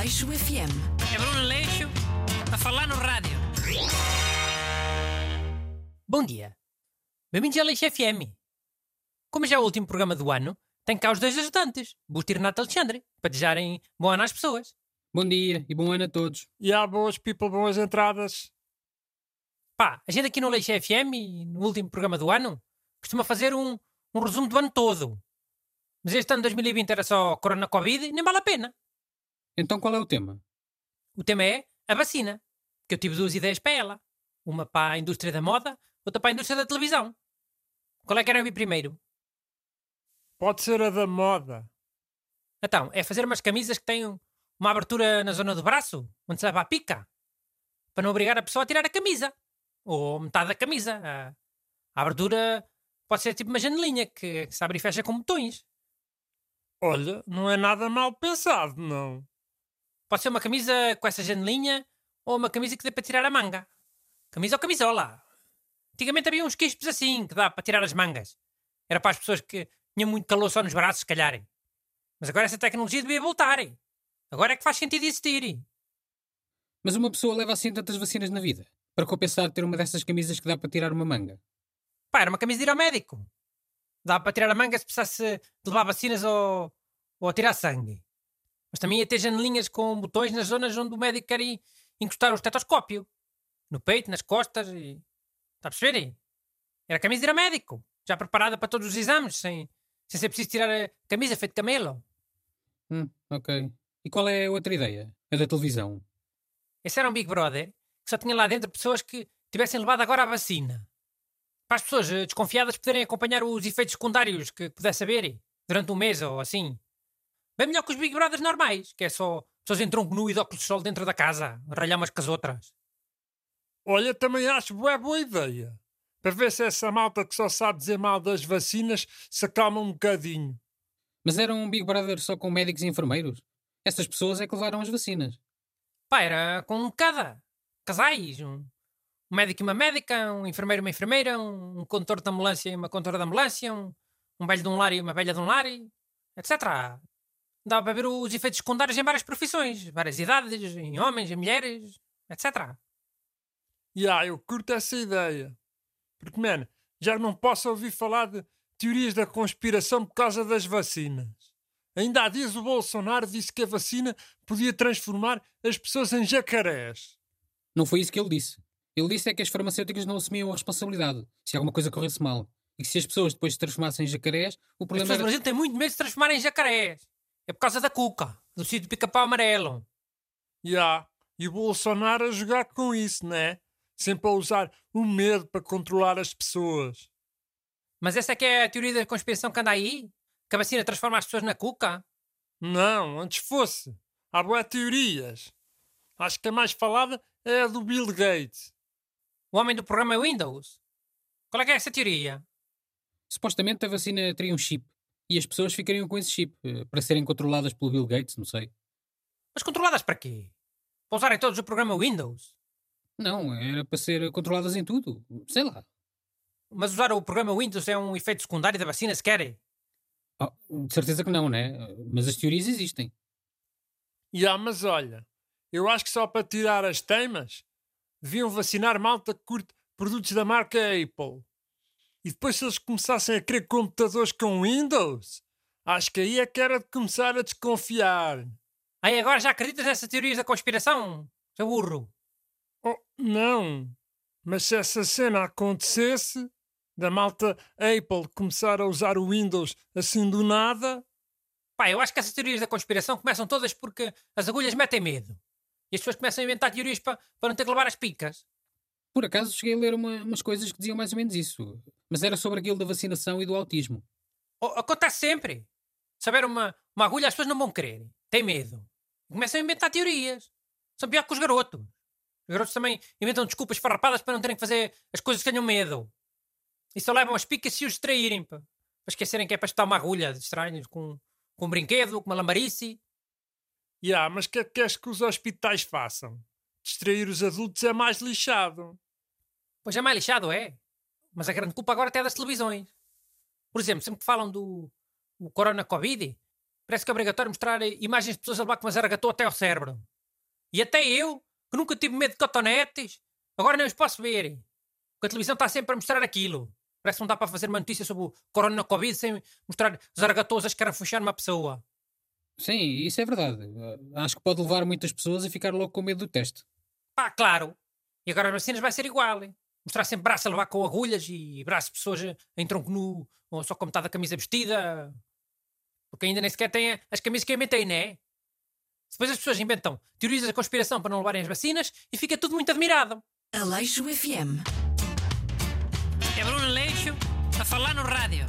Aleixo FM. É Bruno Leixo a falar no rádio. Bom dia. Bem-vindos ao Leixo FM. Como já é o último programa do ano, tem cá os dois ajudantes, Busto e Renato Alexandre, para desejarem bom ano às pessoas. Bom dia e bom ano a todos. E há boas people, boas entradas. Pá, a gente aqui no Leixo FM, no último programa do ano, costuma fazer um, um resumo do ano todo. Mas este ano 2020 era só Corona Covid e nem vale a pena. Então qual é o tema? O tema é a vacina, que eu tive duas ideias para ela. Uma para a indústria da moda, outra para a indústria da televisão. Qual é que querem ouvir primeiro? Pode ser a da moda. Então, é fazer umas camisas que tenham uma abertura na zona do braço, onde se leva a pica, para não obrigar a pessoa a tirar a camisa. Ou metade da camisa. A, a abertura pode ser tipo uma janelinha que, que se abre e fecha com botões. Olha, não é nada mal pensado, não. Pode ser uma camisa com essa janelinha ou uma camisa que dê para tirar a manga. Camisa ou camisola. Antigamente havia uns quispos assim, que dá para tirar as mangas. Era para as pessoas que tinham muito calor só nos braços, se calhar. Mas agora essa tecnologia devia voltar. Agora é que faz sentido existir. Mas uma pessoa leva assim tantas vacinas na vida para compensar ter uma dessas camisas que dá para tirar uma manga. Pá, era uma camisa de ir ao médico. Dá para tirar a manga se precisasse de levar vacinas ou, ou a tirar sangue. Mas também ia ter janelinhas com botões nas zonas onde o médico quer encostar o estetoscópio. No peito, nas costas e... Está a perceber? Era a camisa de ir ao médico. Já preparada para todos os exames, sem, sem ser preciso tirar a camisa feita de camelo. Hum, ok. E qual é a outra ideia? A da televisão. Esse era um Big Brother que só tinha lá dentro pessoas que tivessem levado agora a vacina. Para as pessoas eh, desconfiadas poderem acompanhar os efeitos secundários que pudesse haver durante um mês ou assim. Bem melhor que os Big Brothers normais, que é só pessoas em tronco nu e de óculos de sol dentro da casa, ralhar umas com as outras. Olha, também acho boa, boa ideia. Para ver se essa malta que só sabe dizer mal das vacinas se acalma um bocadinho. Mas era um Big Brother só com médicos e enfermeiros? Essas pessoas é que levaram as vacinas. Pá, era com cada. Casais. Um, um médico e uma médica, um enfermeiro e uma enfermeira, um, um condutor de ambulância e uma condutora de ambulância, um, um velho de um lar e uma velha de um lar, etc. Dá para ver os efeitos secundários em várias profissões, várias idades, em homens, em mulheres, etc. E ah, eu curto essa ideia. Porque, man, já não posso ouvir falar de teorias da conspiração por causa das vacinas. Ainda há dias o Bolsonaro disse que a vacina podia transformar as pessoas em jacarés. Não foi isso que ele disse. Ele disse é que as farmacêuticas não assumiam a responsabilidade se alguma coisa corresse mal. E que se as pessoas depois se transformassem em jacarés, o As problema pessoas do era... Brasil têm muito medo de se transformarem em jacarés. É por causa da cuca, do sítio de pica-pau amarelo. E ah, e o Bolsonaro a jogar com isso, né? Sempre a usar o medo para controlar as pessoas. Mas essa é que é a teoria da conspiração que anda aí? Que a vacina transforma as pessoas na cuca? Não, antes fosse. Há boas teorias. Acho que a mais falada é a do Bill Gates. O homem do programa Windows? Qual é que é essa teoria? Supostamente a vacina teria um chip. E as pessoas ficariam com esse chip, eh, para serem controladas pelo Bill Gates, não sei. Mas controladas para quê? Para usarem todos o programa Windows? Não, era para ser controladas em tudo. Sei lá. Mas usar o programa Windows é um efeito secundário da vacina, se querem? Oh, de certeza que não, né? Mas as teorias existem. E ah, mas olha, eu acho que só para tirar as teimas deviam vacinar malta que curte produtos da marca Apple. E depois se eles começassem a querer computadores com Windows, acho que aí é que era de começar a desconfiar. Aí agora já acreditas nessas teorias da conspiração? Seu burro. Oh, não. Mas se essa cena acontecesse, da malta Apple começar a usar o Windows assim do nada, Pá, eu acho que essas teorias da conspiração começam todas porque as agulhas metem medo. E as pessoas começam a inventar teorias para, para não ter que levar as picas. Por acaso cheguei a ler uma- umas coisas que diziam mais ou menos isso. Mas era sobre aquilo da vacinação e do autismo. O- acontece sempre. Se houver uma, uma agulha, as pessoas não vão querer. Têm medo. Começam a inventar teorias. São pior que os garotos. Os garotos também inventam desculpas farrapadas para não terem que fazer as coisas que tenham medo. E só levam as picas se os distraírem. Para, para esquecerem que é para estar uma agulha. Distraem-nos com, com um brinquedo, com uma lambarice. e ah, mas o que é que queres que os hospitais façam? Distrair os adultos é mais lixado. Pois é mais lixado, é. Mas a grande culpa agora até é das televisões. Por exemplo, sempre que falam do o Corona Covid, parece que é obrigatório mostrar imagens de pessoas a levar com uma zaragatou até ao cérebro. E até eu, que nunca tive medo de cotonetes, agora nem os posso ver. Porque a televisão está sempre a mostrar aquilo. Parece que não dá para fazer uma notícia sobre o corona Covid sem mostrar zaragatos a escarafuchar uma pessoa. Sim, isso é verdade. Acho que pode levar muitas pessoas a ficar logo com medo do teste. Pá, claro. E agora as vacinas vai ser igual. Hein? Mostrar sempre braço a levar com agulhas e braço de pessoas em tronco nu ou só com metade da camisa vestida. Porque ainda nem sequer têm as camisas que eu inventei, não é? Depois as pessoas inventam teorias da conspiração para não levarem as vacinas e fica tudo muito admirado. Aleixo FM. É Bruno Aleixo a falar no rádio.